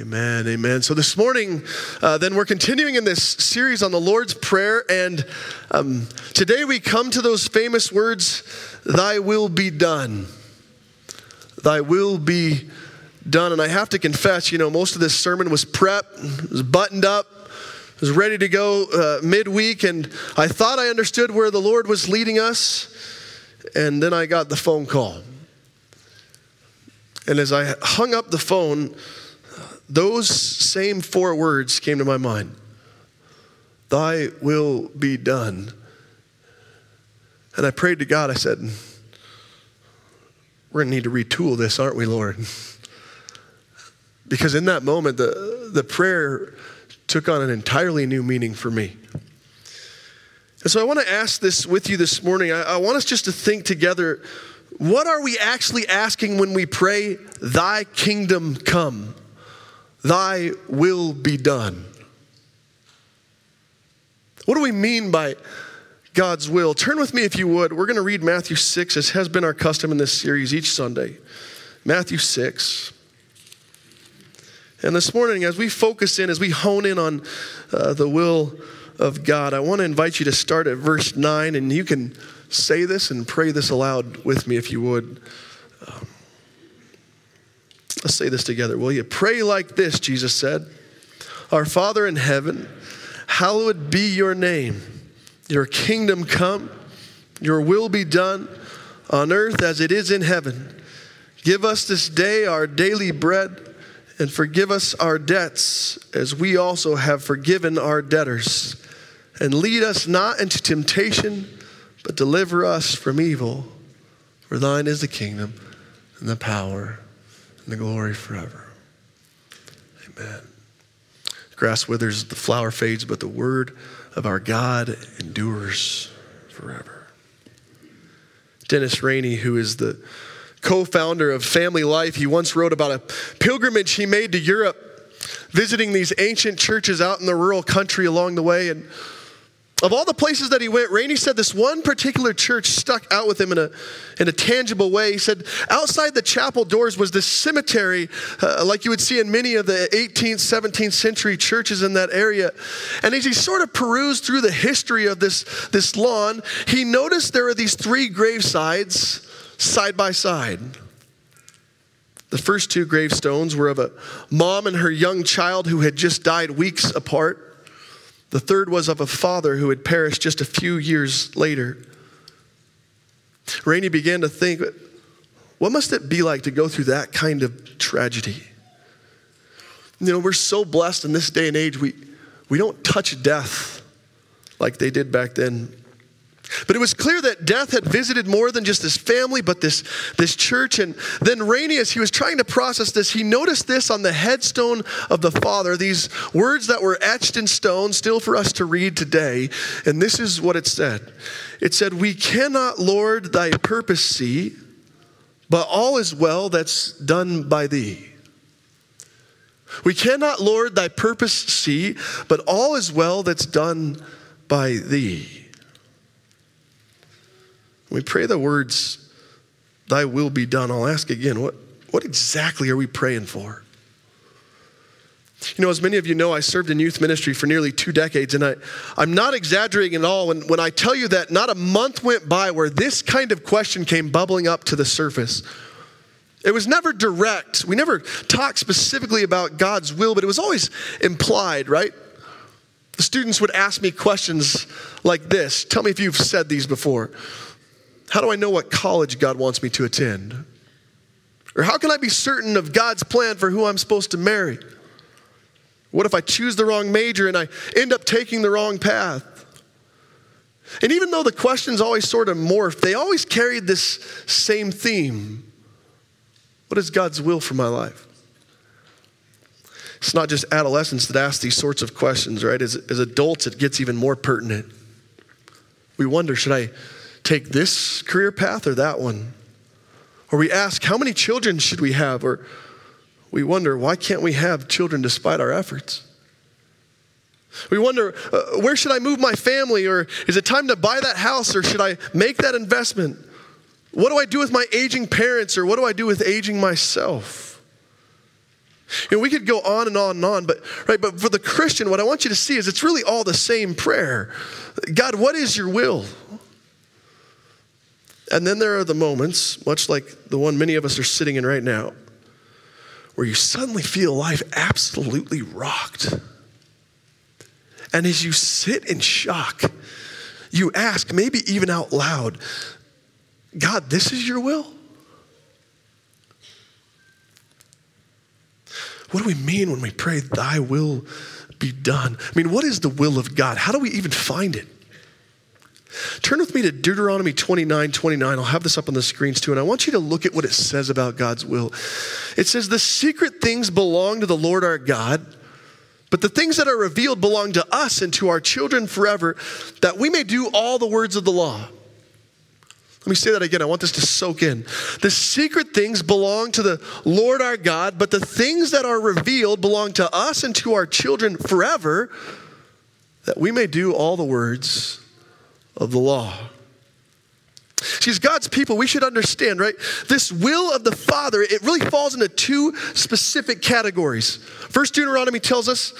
Amen, amen. So this morning, uh, then we're continuing in this series on the Lord's Prayer, and um, today we come to those famous words, Thy will be done. Thy will be done. And I have to confess, you know, most of this sermon was prepped, was buttoned up, was ready to go uh, midweek, and I thought I understood where the Lord was leading us, and then I got the phone call. And as I hung up the phone, those same four words came to my mind Thy will be done. And I prayed to God, I said, We're going to need to retool this, aren't we, Lord? Because in that moment, the, the prayer took on an entirely new meaning for me. And so I want to ask this with you this morning. I, I want us just to think together what are we actually asking when we pray, Thy kingdom come? Thy will be done. What do we mean by God's will? Turn with me if you would. We're going to read Matthew 6, as has been our custom in this series each Sunday. Matthew 6. And this morning, as we focus in, as we hone in on uh, the will of God, I want to invite you to start at verse 9, and you can say this and pray this aloud with me if you would. Um, Let's say this together, will you? Pray like this, Jesus said Our Father in heaven, hallowed be your name. Your kingdom come, your will be done on earth as it is in heaven. Give us this day our daily bread and forgive us our debts as we also have forgiven our debtors. And lead us not into temptation, but deliver us from evil. For thine is the kingdom and the power the glory forever. Amen. The grass withers, the flower fades, but the word of our God endures forever. Dennis Rainey, who is the co founder of Family Life, he once wrote about a pilgrimage he made to Europe, visiting these ancient churches out in the rural country along the way. And of all the places that he went, Rainey said this one particular church stuck out with him in a, in a tangible way. He said, outside the chapel doors was this cemetery, uh, like you would see in many of the 18th, 17th century churches in that area. And as he sort of perused through the history of this, this lawn, he noticed there were these three gravesides side by side. The first two gravestones were of a mom and her young child who had just died weeks apart. The third was of a father who had perished just a few years later. Rainey began to think, what must it be like to go through that kind of tragedy? You know, we're so blessed in this day and age, we, we don't touch death like they did back then. But it was clear that death had visited more than just this family, but this, this church. And then Rainey, as he was trying to process this, he noticed this on the headstone of the Father, these words that were etched in stone, still for us to read today. And this is what it said It said, We cannot, Lord, thy purpose see, but all is well that's done by thee. We cannot, Lord, thy purpose see, but all is well that's done by thee. We pray the words, Thy will be done. I'll ask again, what, what exactly are we praying for? You know, as many of you know, I served in youth ministry for nearly two decades, and I, I'm not exaggerating at all when, when I tell you that not a month went by where this kind of question came bubbling up to the surface. It was never direct. We never talked specifically about God's will, but it was always implied, right? The students would ask me questions like this. Tell me if you've said these before. How do I know what college God wants me to attend? Or how can I be certain of God's plan for who I'm supposed to marry? What if I choose the wrong major and I end up taking the wrong path? And even though the questions always sort of morphed, they always carried this same theme What is God's will for my life? It's not just adolescents that ask these sorts of questions, right? As, as adults, it gets even more pertinent. We wonder should I take this career path or that one? Or we ask, how many children should we have? Or we wonder, why can't we have children despite our efforts? We wonder, uh, where should I move my family? Or is it time to buy that house? Or should I make that investment? What do I do with my aging parents? Or what do I do with aging myself? You know, we could go on and on and on, but right, but for the Christian, what I want you to see is it's really all the same prayer. God, what is your will? And then there are the moments, much like the one many of us are sitting in right now, where you suddenly feel life absolutely rocked. And as you sit in shock, you ask, maybe even out loud, God, this is your will? What do we mean when we pray, Thy will be done? I mean, what is the will of God? How do we even find it? Turn with me to Deuteronomy 29 29. I'll have this up on the screens too, and I want you to look at what it says about God's will. It says, The secret things belong to the Lord our God, but the things that are revealed belong to us and to our children forever, that we may do all the words of the law. Let me say that again. I want this to soak in. The secret things belong to the Lord our God, but the things that are revealed belong to us and to our children forever, that we may do all the words of the law. See, as God's people, we should understand, right? This will of the Father, it really falls into two specific categories. First, Deuteronomy tells us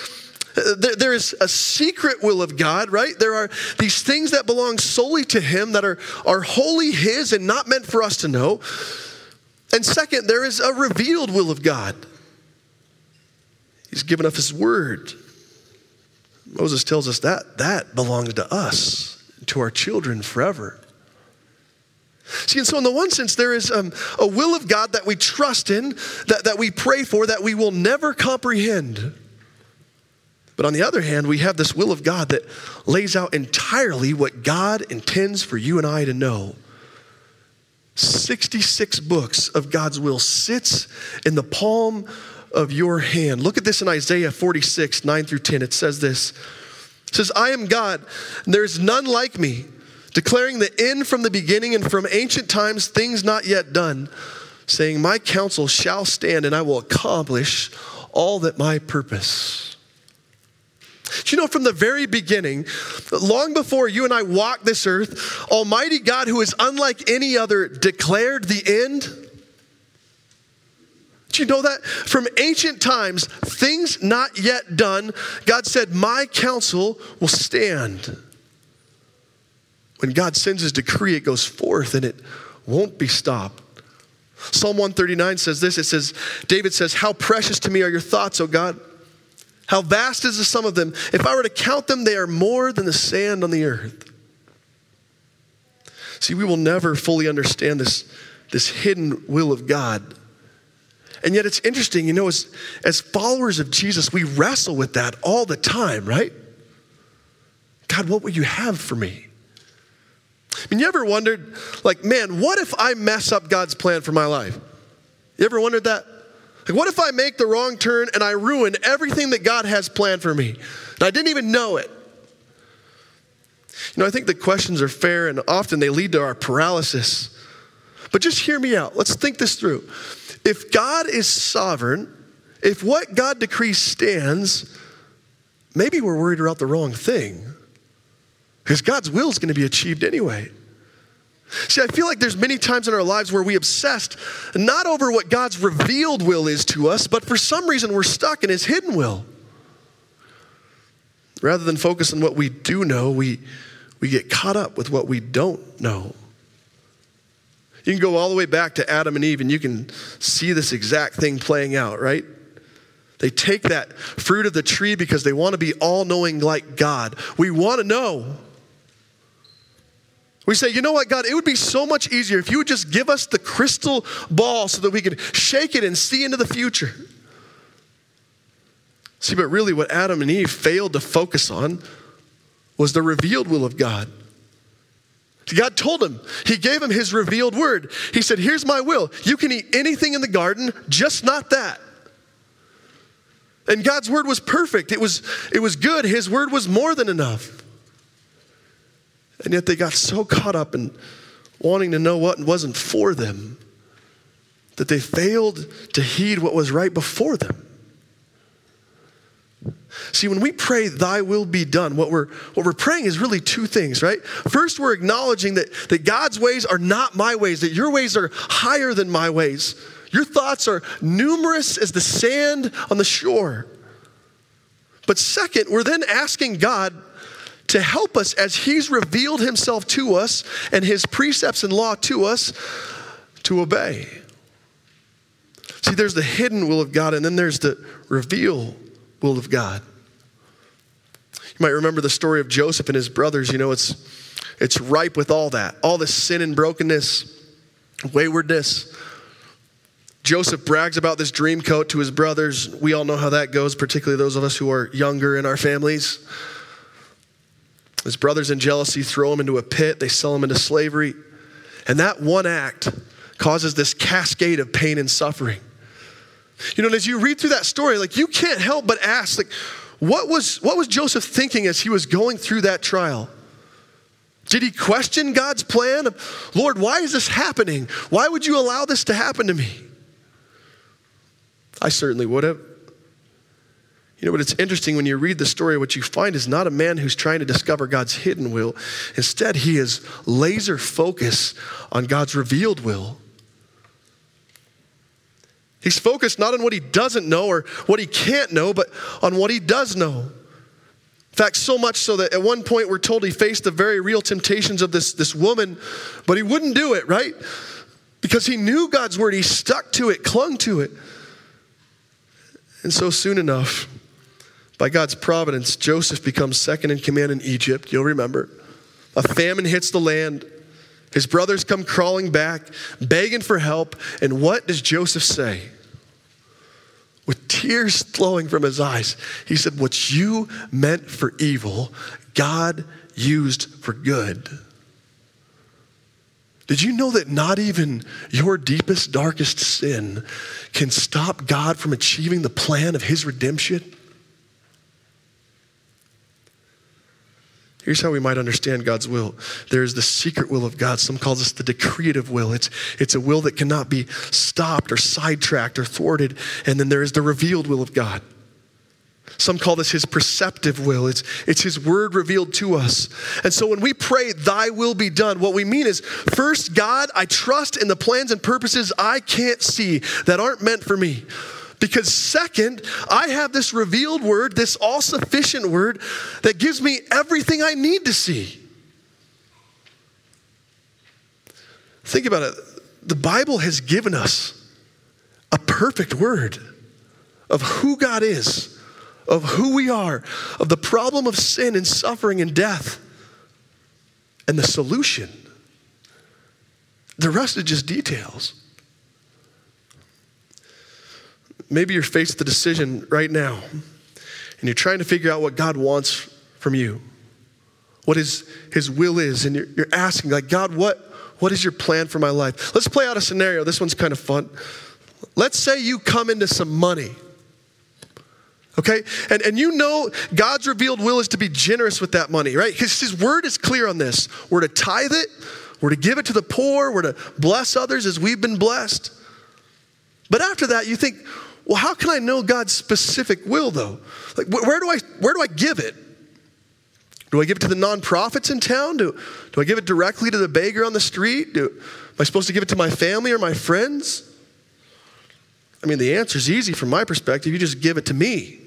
uh, there is a secret will of God, right? There are these things that belong solely to Him that are, are wholly His and not meant for us to know. And second, there is a revealed will of God. He's given us His word. Moses tells us that that belongs to us to our children forever. See, and so in the one sense, there is um, a will of God that we trust in, that, that we pray for, that we will never comprehend. But on the other hand, we have this will of God that lays out entirely what God intends for you and I to know. 66 books of God's will sits in the palm of your hand. Look at this in Isaiah 46, 9 through 10. It says this. Says, I am God, and there is none like me, declaring the end from the beginning and from ancient times things not yet done, saying, My counsel shall stand, and I will accomplish all that my purpose. Do you know from the very beginning, long before you and I walked this earth, Almighty God, who is unlike any other, declared the end? You know that? From ancient times, things not yet done, God said, My counsel will stand. When God sends his decree, it goes forth and it won't be stopped. Psalm 139 says this it says, David says, How precious to me are your thoughts, O God. How vast is the sum of them. If I were to count them, they are more than the sand on the earth. See, we will never fully understand this, this hidden will of God and yet it's interesting, you know, as, as followers of Jesus, we wrestle with that all the time, right? God, what would you have for me? I mean, you ever wondered, like, man, what if I mess up God's plan for my life? You ever wondered that? Like, what if I make the wrong turn and I ruin everything that God has planned for me? And I didn't even know it. You know, I think the questions are fair and often they lead to our paralysis. But just hear me out. Let's think this through. If God is sovereign, if what God decrees stands, maybe we're worried about the wrong thing. Because God's will is going to be achieved anyway. See, I feel like there's many times in our lives where we obsessed not over what God's revealed will is to us, but for some reason we're stuck in his hidden will. Rather than focus on what we do know, we, we get caught up with what we don't know. You can go all the way back to Adam and Eve and you can see this exact thing playing out, right? They take that fruit of the tree because they want to be all knowing like God. We want to know. We say, you know what, God, it would be so much easier if you would just give us the crystal ball so that we could shake it and see into the future. See, but really, what Adam and Eve failed to focus on was the revealed will of God. God told him, He gave him His revealed word. He said, Here's my will. You can eat anything in the garden, just not that. And God's word was perfect. It was, it was good. His word was more than enough. And yet they got so caught up in wanting to know what wasn't for them that they failed to heed what was right before them. See, when we pray, Thy will be done, what we're, what we're praying is really two things, right? First, we're acknowledging that, that God's ways are not my ways, that your ways are higher than my ways. Your thoughts are numerous as the sand on the shore. But second, we're then asking God to help us as He's revealed Himself to us and His precepts and law to us to obey. See, there's the hidden will of God, and then there's the reveal will of God. You might remember the story of Joseph and his brothers. You know, it's, it's ripe with all that, all the sin and brokenness, waywardness. Joseph brags about this dream coat to his brothers. We all know how that goes, particularly those of us who are younger in our families. His brothers, in jealousy, throw him into a pit, they sell him into slavery. And that one act causes this cascade of pain and suffering. You know, and as you read through that story, like you can't help but ask, like, what was, what was Joseph thinking as he was going through that trial? Did he question God's plan? Lord, why is this happening? Why would you allow this to happen to me? I certainly would have. You know, but it's interesting when you read the story, what you find is not a man who's trying to discover God's hidden will. Instead, he is laser focused on God's revealed will. He's focused not on what he doesn't know or what he can't know, but on what he does know. In fact, so much so that at one point we're told he faced the very real temptations of this, this woman, but he wouldn't do it, right? Because he knew God's word. He stuck to it, clung to it. And so soon enough, by God's providence, Joseph becomes second in command in Egypt. You'll remember. A famine hits the land. His brothers come crawling back, begging for help. And what does Joseph say? With tears flowing from his eyes, he said, What you meant for evil, God used for good. Did you know that not even your deepest, darkest sin can stop God from achieving the plan of his redemption? Here's how we might understand God's will. There's the secret will of God. Some calls this the decretive will. It's, it's a will that cannot be stopped or sidetracked or thwarted. And then there is the revealed will of God. Some call this his preceptive will. It's, it's his word revealed to us. And so when we pray, Thy will be done, what we mean is first, God, I trust in the plans and purposes I can't see that aren't meant for me. Because, second, I have this revealed word, this all sufficient word that gives me everything I need to see. Think about it. The Bible has given us a perfect word of who God is, of who we are, of the problem of sin and suffering and death, and the solution. The rest is just details. Maybe you're faced with a decision right now and you're trying to figure out what God wants from you, what his, his will is, and you're, you're asking, like, God, what, what is your plan for my life? Let's play out a scenario. This one's kind of fun. Let's say you come into some money. Okay? And, and you know God's revealed will is to be generous with that money, right? Because his word is clear on this. We're to tithe it, we're to give it to the poor, we're to bless others as we've been blessed. But after that, you think, well, how can I know God's specific will though? Like where do I where do I give it? Do I give it to the nonprofits in town? Do, do I give it directly to the beggar on the street? Do, am I supposed to give it to my family or my friends? I mean, the answer is easy from my perspective. You just give it to me.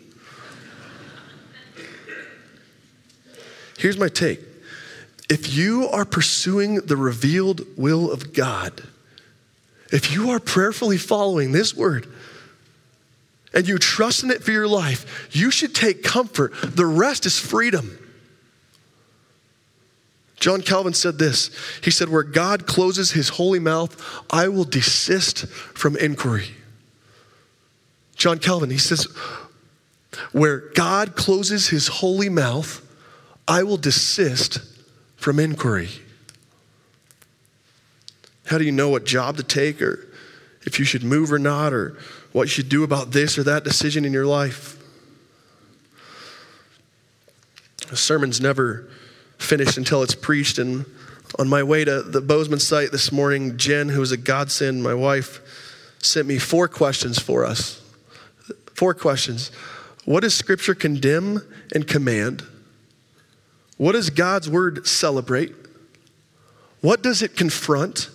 Here's my take if you are pursuing the revealed will of God, if you are prayerfully following this word, and you trust in it for your life, you should take comfort. The rest is freedom. John Calvin said this He said, Where God closes his holy mouth, I will desist from inquiry. John Calvin, he says, Where God closes his holy mouth, I will desist from inquiry. How do you know what job to take or if you should move or not or what should you should do about this or that decision in your life. A sermon's never finished until it's preached. And on my way to the Bozeman site this morning, Jen, who is a godsend, my wife, sent me four questions for us. Four questions. What does Scripture condemn and command? What does God's Word celebrate? What does it confront?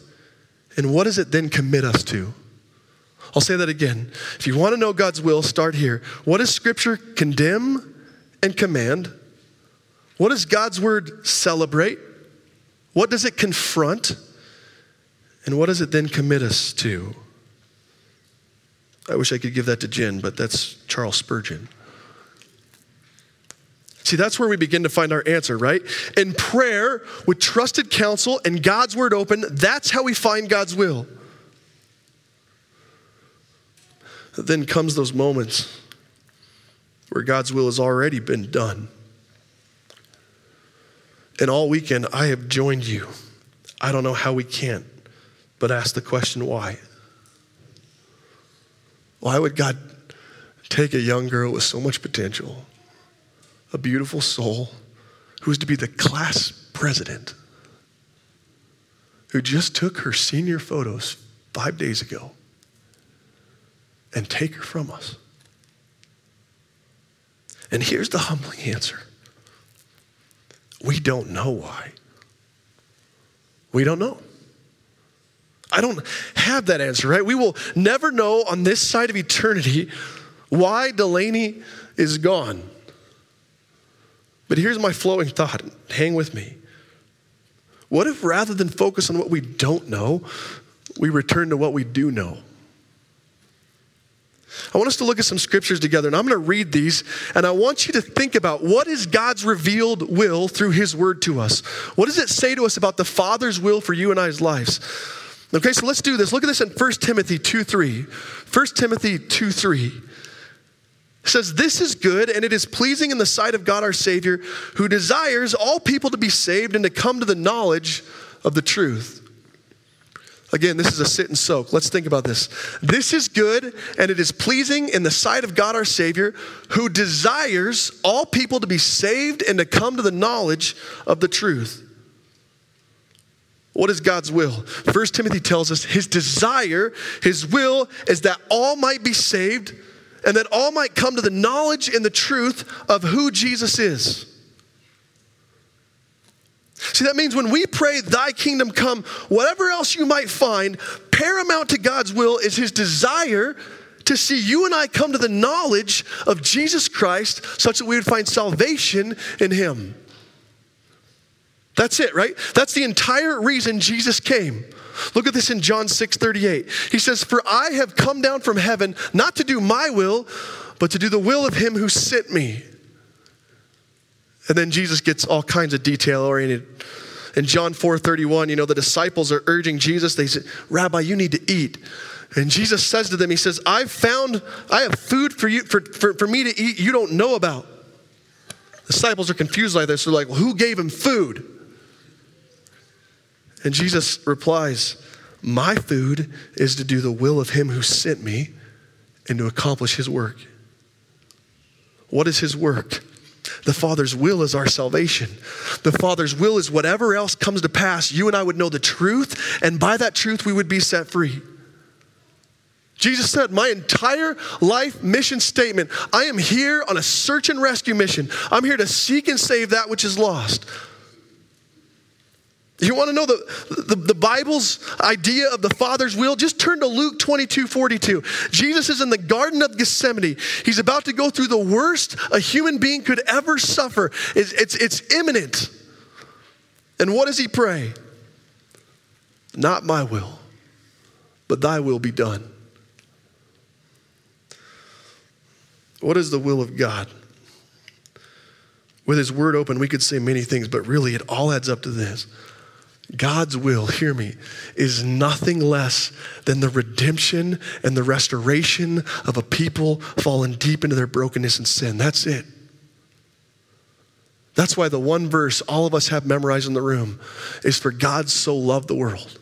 And what does it then commit us to? I'll say that again. If you want to know God's will, start here. What does Scripture condemn and command? What does God's word celebrate? What does it confront? And what does it then commit us to? I wish I could give that to Jen, but that's Charles Spurgeon. See, that's where we begin to find our answer, right? In prayer, with trusted counsel and God's word open, that's how we find God's will. Then comes those moments where God's will has already been done. And all weekend, I have joined you. I don't know how we can't, but ask the question why? Why would God take a young girl with so much potential, a beautiful soul, who's to be the class president, who just took her senior photos five days ago, and take her from us? And here's the humbling answer we don't know why. We don't know. I don't have that answer, right? We will never know on this side of eternity why Delaney is gone. But here's my flowing thought. Hang with me. What if rather than focus on what we don't know, we return to what we do know? I want us to look at some scriptures together, and I'm going to read these, and I want you to think about what is God's revealed will through His word to us? What does it say to us about the Father's will for you and I's lives? Okay, so let's do this. Look at this in 1 Timothy 2 3. 1 Timothy 2 3 says, This is good and it is pleasing in the sight of God our Savior, who desires all people to be saved and to come to the knowledge of the truth. Again, this is a sit and soak. Let's think about this. This is good and it is pleasing in the sight of God our Savior, who desires all people to be saved and to come to the knowledge of the truth. What is God's will? First Timothy tells us his desire, his will is that all might be saved and that all might come to the knowledge and the truth of who Jesus is. See, that means when we pray, Thy kingdom come, whatever else you might find, paramount to God's will is His desire to see you and I come to the knowledge of Jesus Christ such that we would find salvation in Him. That's it, right? That's the entire reason Jesus came. Look at this in John 6 38. He says, For I have come down from heaven not to do my will, but to do the will of him who sent me. And then Jesus gets all kinds of detail oriented. In John 4 31, you know, the disciples are urging Jesus. They say, Rabbi, you need to eat. And Jesus says to them, He says, I've found, I have food for you, for, for, for me to eat you don't know about. The disciples are confused like this. They're like, well, who gave him food? And Jesus replies, My food is to do the will of him who sent me and to accomplish his work. What is his work? The Father's will is our salvation. The Father's will is whatever else comes to pass, you and I would know the truth, and by that truth, we would be set free. Jesus said, My entire life mission statement I am here on a search and rescue mission. I'm here to seek and save that which is lost. You want to know the, the, the, Bible's idea of the Father's will? Just turn to Luke 22 42. Jesus is in the Garden of Gethsemane. He's about to go through the worst a human being could ever suffer. It's, it's, it's imminent. And what does he pray? Not my will, but thy will be done. What is the will of God? With his word open, we could say many things, but really it all adds up to this God's will, hear me, is nothing less than the redemption and the restoration of a people fallen deep into their brokenness and sin. That's it. That's why the one verse all of us have memorized in the room is for God so loved the world.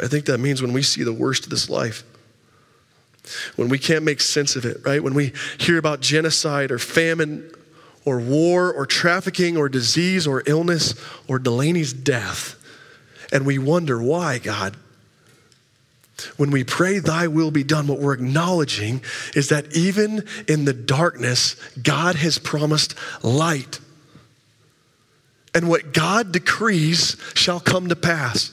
I think that means when we see the worst of this life, when we can't make sense of it, right? When we hear about genocide or famine or war or trafficking or disease or illness or Delaney's death. And we wonder why, God. When we pray, Thy will be done, what we're acknowledging is that even in the darkness, God has promised light. And what God decrees shall come to pass.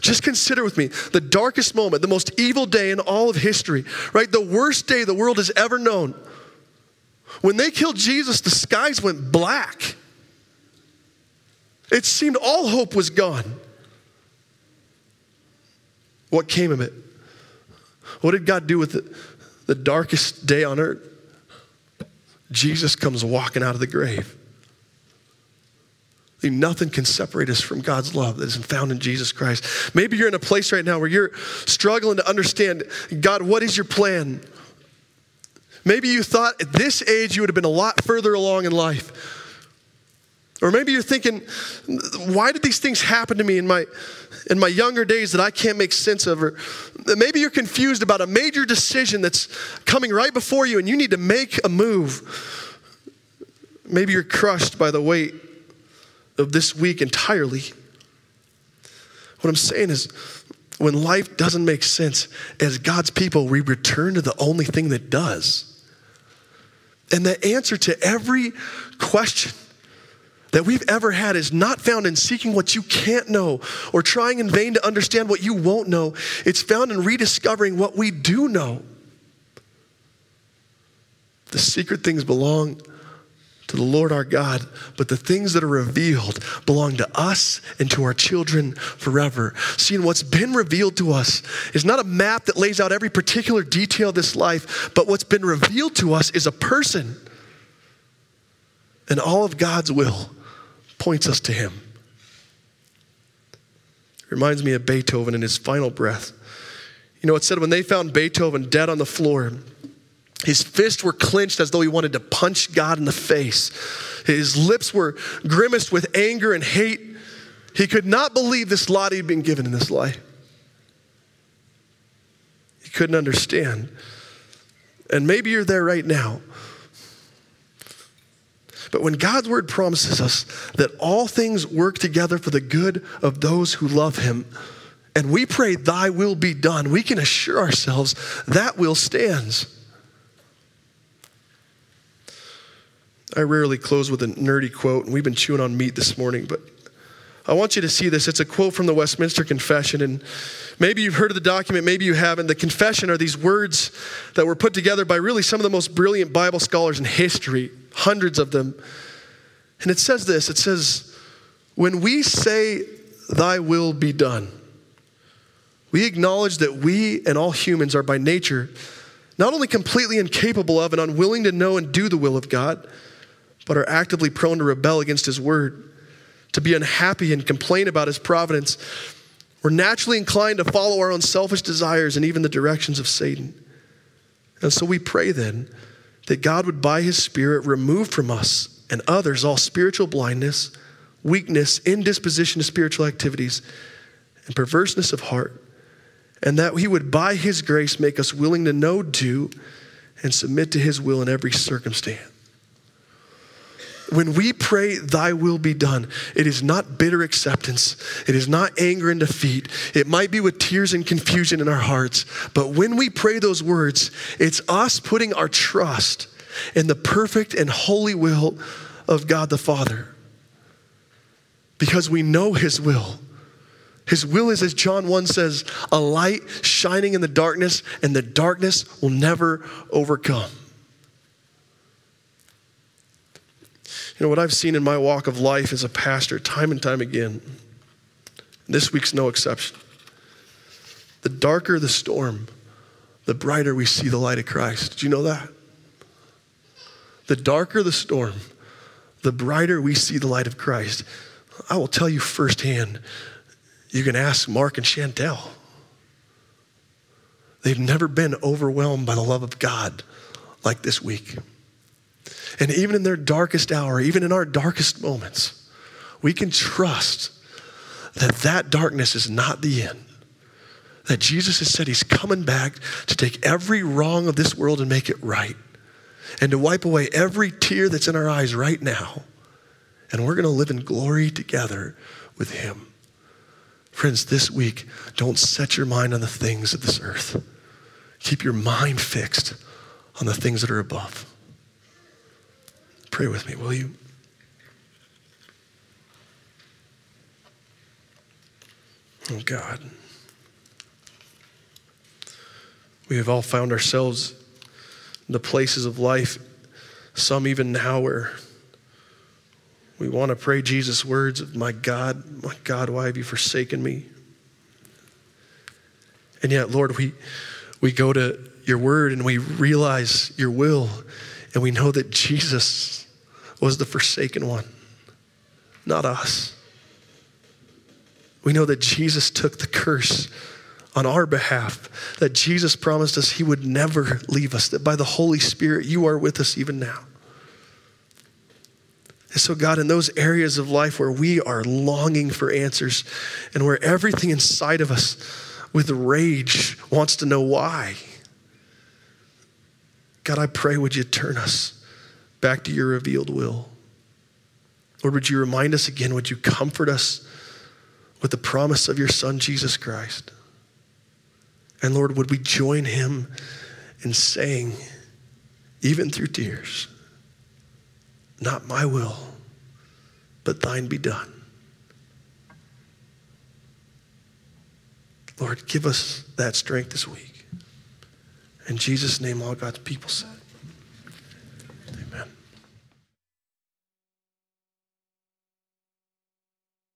Just consider with me the darkest moment, the most evil day in all of history, right? The worst day the world has ever known. When they killed Jesus, the skies went black. It seemed all hope was gone. What came of it? What did God do with the, the darkest day on earth? Jesus comes walking out of the grave. Nothing can separate us from God's love that is found in Jesus Christ. Maybe you're in a place right now where you're struggling to understand God, what is your plan? Maybe you thought at this age you would have been a lot further along in life. Or maybe you're thinking, why did these things happen to me in my, in my younger days that I can't make sense of? Or maybe you're confused about a major decision that's coming right before you and you need to make a move. Maybe you're crushed by the weight of this week entirely. What I'm saying is, when life doesn't make sense, as God's people, we return to the only thing that does. And the answer to every question that we've ever had is not found in seeking what you can't know or trying in vain to understand what you won't know. It's found in rediscovering what we do know. The secret things belong to the Lord our God, but the things that are revealed belong to us and to our children forever. Seeing what's been revealed to us is not a map that lays out every particular detail of this life, but what's been revealed to us is a person. And all of God's will points us to Him. It reminds me of Beethoven in his final breath. You know, it said when they found Beethoven dead on the floor, his fists were clenched as though he wanted to punch God in the face. His lips were grimaced with anger and hate. He could not believe this lot he'd been given in this life. He couldn't understand. And maybe you're there right now. But when God's word promises us that all things work together for the good of those who love him, and we pray, Thy will be done, we can assure ourselves that will stands. I rarely close with a nerdy quote, and we've been chewing on meat this morning, but I want you to see this. It's a quote from the Westminster Confession, and maybe you've heard of the document, maybe you haven't. The Confession are these words that were put together by really some of the most brilliant Bible scholars in history, hundreds of them. And it says this it says, When we say, Thy will be done, we acknowledge that we and all humans are by nature not only completely incapable of and unwilling to know and do the will of God, but are actively prone to rebel against His word, to be unhappy and complain about His providence. We're naturally inclined to follow our own selfish desires and even the directions of Satan. And so we pray then that God would, by His Spirit, remove from us and others all spiritual blindness, weakness, indisposition to spiritual activities, and perverseness of heart, and that He would, by His grace, make us willing to know, do, and submit to His will in every circumstance. When we pray, Thy will be done, it is not bitter acceptance. It is not anger and defeat. It might be with tears and confusion in our hearts. But when we pray those words, it's us putting our trust in the perfect and holy will of God the Father. Because we know His will. His will is, as John 1 says, a light shining in the darkness, and the darkness will never overcome. You know, what I've seen in my walk of life as a pastor, time and time again, this week's no exception. The darker the storm, the brighter we see the light of Christ. Did you know that? The darker the storm, the brighter we see the light of Christ. I will tell you firsthand, you can ask Mark and Chantel. They've never been overwhelmed by the love of God like this week. And even in their darkest hour, even in our darkest moments, we can trust that that darkness is not the end. That Jesus has said he's coming back to take every wrong of this world and make it right. And to wipe away every tear that's in our eyes right now. And we're going to live in glory together with him. Friends, this week, don't set your mind on the things of this earth. Keep your mind fixed on the things that are above. Pray with me, will you? Oh, God. We have all found ourselves in the places of life, some even now, where we want to pray Jesus' words of, My God, my God, why have you forsaken me? And yet, Lord, we, we go to your word and we realize your will, and we know that Jesus was the forsaken one, not us. We know that Jesus took the curse on our behalf, that Jesus promised us he would never leave us, that by the Holy Spirit you are with us even now. And so, God, in those areas of life where we are longing for answers and where everything inside of us with rage wants to know why, God, I pray, would you turn us back to your revealed will? Lord, would you remind us again? Would you comfort us with the promise of your Son, Jesus Christ? And Lord, would we join him in saying, even through tears, not my will, but thine be done. Lord, give us that strength this week. In Jesus' name, all God's people said.